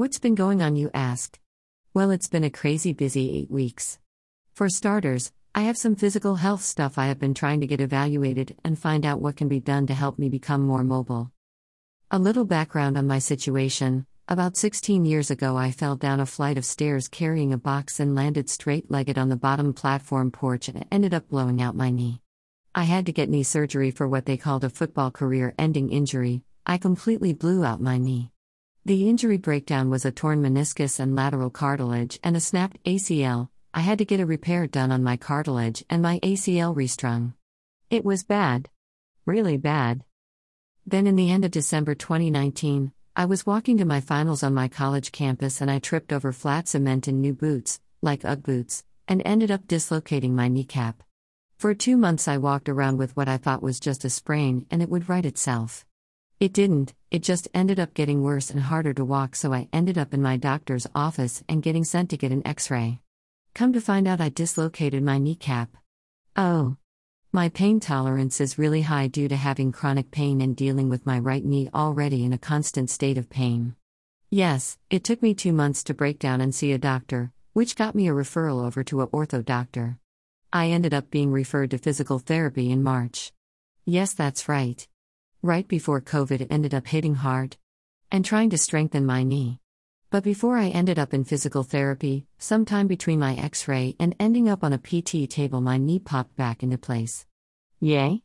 What's been going on, you ask? Well, it's been a crazy busy eight weeks. For starters, I have some physical health stuff I have been trying to get evaluated and find out what can be done to help me become more mobile. A little background on my situation about 16 years ago, I fell down a flight of stairs carrying a box and landed straight legged on the bottom platform porch and ended up blowing out my knee. I had to get knee surgery for what they called a football career ending injury. I completely blew out my knee. The injury breakdown was a torn meniscus and lateral cartilage and a snapped ACL. I had to get a repair done on my cartilage and my ACL restrung. It was bad. Really bad. Then, in the end of December 2019, I was walking to my finals on my college campus and I tripped over flat cement in new boots, like Ugg boots, and ended up dislocating my kneecap. For two months, I walked around with what I thought was just a sprain and it would right itself. It didn't, it just ended up getting worse and harder to walk, so I ended up in my doctor's office and getting sent to get an x ray. Come to find out, I dislocated my kneecap. Oh. My pain tolerance is really high due to having chronic pain and dealing with my right knee already in a constant state of pain. Yes, it took me two months to break down and see a doctor, which got me a referral over to a ortho doctor. I ended up being referred to physical therapy in March. Yes, that's right. Right before COVID ended up hitting hard. And trying to strengthen my knee. But before I ended up in physical therapy, sometime between my x ray and ending up on a PT table, my knee popped back into place. Yay?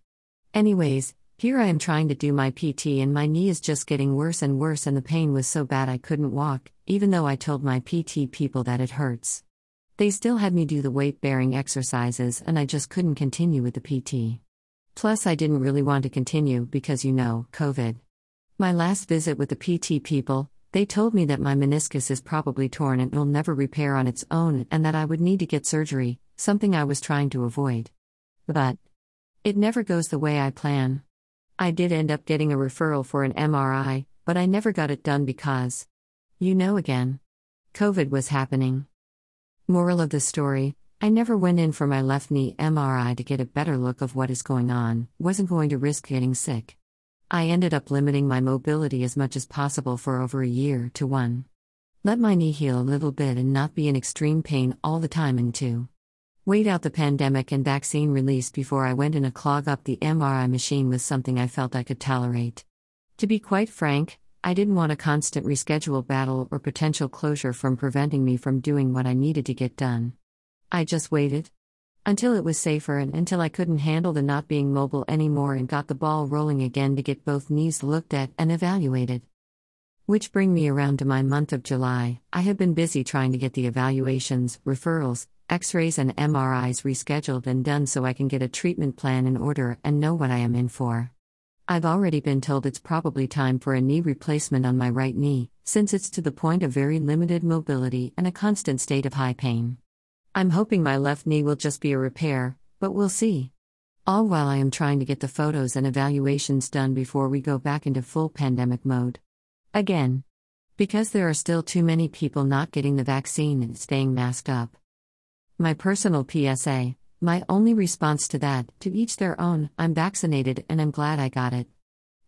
Anyways, here I am trying to do my PT and my knee is just getting worse and worse, and the pain was so bad I couldn't walk, even though I told my PT people that it hurts. They still had me do the weight bearing exercises, and I just couldn't continue with the PT. Plus, I didn't really want to continue because you know, COVID. My last visit with the PT people, they told me that my meniscus is probably torn and will never repair on its own, and that I would need to get surgery, something I was trying to avoid. But it never goes the way I plan. I did end up getting a referral for an MRI, but I never got it done because, you know, again, COVID was happening. Moral of the story I never went in for my left knee MRI to get a better look of what is going on, wasn't going to risk getting sick. I ended up limiting my mobility as much as possible for over a year to one. Let my knee heal a little bit and not be in extreme pain all the time, and two. Wait out the pandemic and vaccine release before I went in a clog up the MRI machine with something I felt I could tolerate. To be quite frank, I didn't want a constant reschedule battle or potential closure from preventing me from doing what I needed to get done. I just waited. Until it was safer and until I couldn't handle the not being mobile anymore and got the ball rolling again to get both knees looked at and evaluated. Which bring me around to my month of July. I have been busy trying to get the evaluations, referrals, x rays, and MRIs rescheduled and done so I can get a treatment plan in order and know what I am in for. I've already been told it's probably time for a knee replacement on my right knee, since it's to the point of very limited mobility and a constant state of high pain. I'm hoping my left knee will just be a repair, but we'll see. All while I am trying to get the photos and evaluations done before we go back into full pandemic mode. Again. Because there are still too many people not getting the vaccine and staying masked up. My personal PSA my only response to that, to each their own, I'm vaccinated and I'm glad I got it.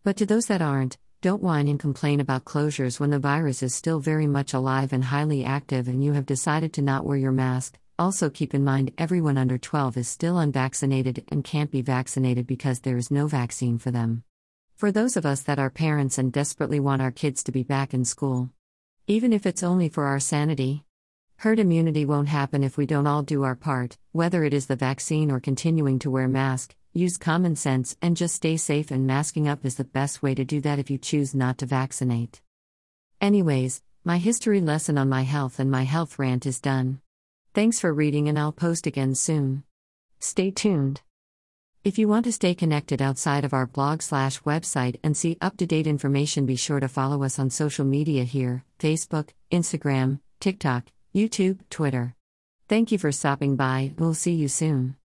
But to those that aren't, don't whine and complain about closures when the virus is still very much alive and highly active and you have decided to not wear your mask, also, keep in mind everyone under 12 is still unvaccinated and can't be vaccinated because there is no vaccine for them. For those of us that are parents and desperately want our kids to be back in school, even if it's only for our sanity, herd immunity won't happen if we don't all do our part, whether it is the vaccine or continuing to wear mask. Use common sense and just stay safe and masking up is the best way to do that if you choose not to vaccinate. Anyways, my history lesson on my health and my health rant is done. Thanks for reading, and I'll post again soon. Stay tuned. If you want to stay connected outside of our blog slash website and see up to date information, be sure to follow us on social media here Facebook, Instagram, TikTok, YouTube, Twitter. Thank you for stopping by. We'll see you soon.